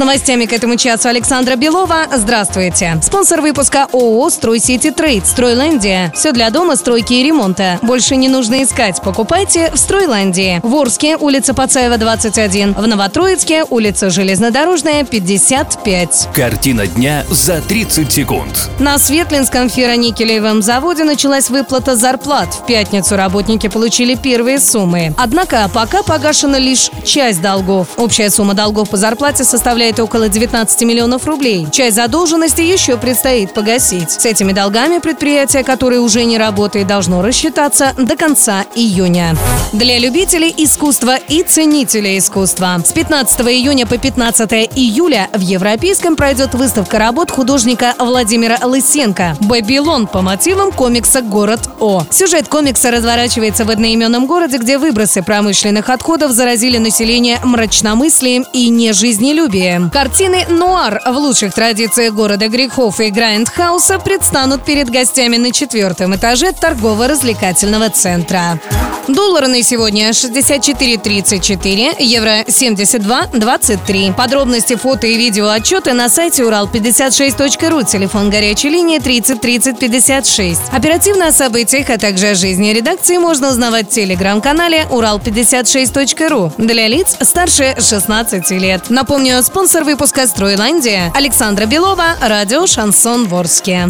Новостями к этому часу Александра Белова. Здравствуйте. Спонсор выпуска ООО «Стройсити Трейд» «Стройландия». Все для дома, стройки и ремонта. Больше не нужно искать. Покупайте в «Стройландии». В Орске, улица Пацаева, 21. В Новотроицке, улица Железнодорожная, 55. Картина дня за 30 секунд. На Светлинском ферроникелевом заводе началась выплата зарплат. В пятницу работники получили первые суммы. Однако пока погашена лишь часть долгов. Общая сумма долгов по зарплате составляет около 19 миллионов рублей. Часть задолженности еще предстоит погасить. С этими долгами предприятие, которое уже не работает, должно рассчитаться до конца июня. Для любителей искусства и ценителей искусства. С 15 июня по 15 июля в Европейском пройдет выставка работ художника Владимира Лысенко «Бабилон» по мотивам комикса «Город О». Сюжет комикса разворачивается в одноименном городе, где выбросы промышленных отходов заразили население мрачномыслием и нежизнелюбием. Картины «Нуар» в лучших традициях города грехов и Грайндхауса предстанут перед гостями на четвертом этаже торгово-развлекательного центра. Доллар на сегодня 64.34, евро 72.23. Подробности, фото и видео отчеты на сайте урал56.ру, телефон горячей линии 30 30 56. Оперативно о событиях, а также о жизни редакции можно узнавать в телеграм-канале урал56.ру для лиц старше 16 лет. Напомню, спонсор выпуска «Стройландия» Александра Белова, радио «Шансон Ворске».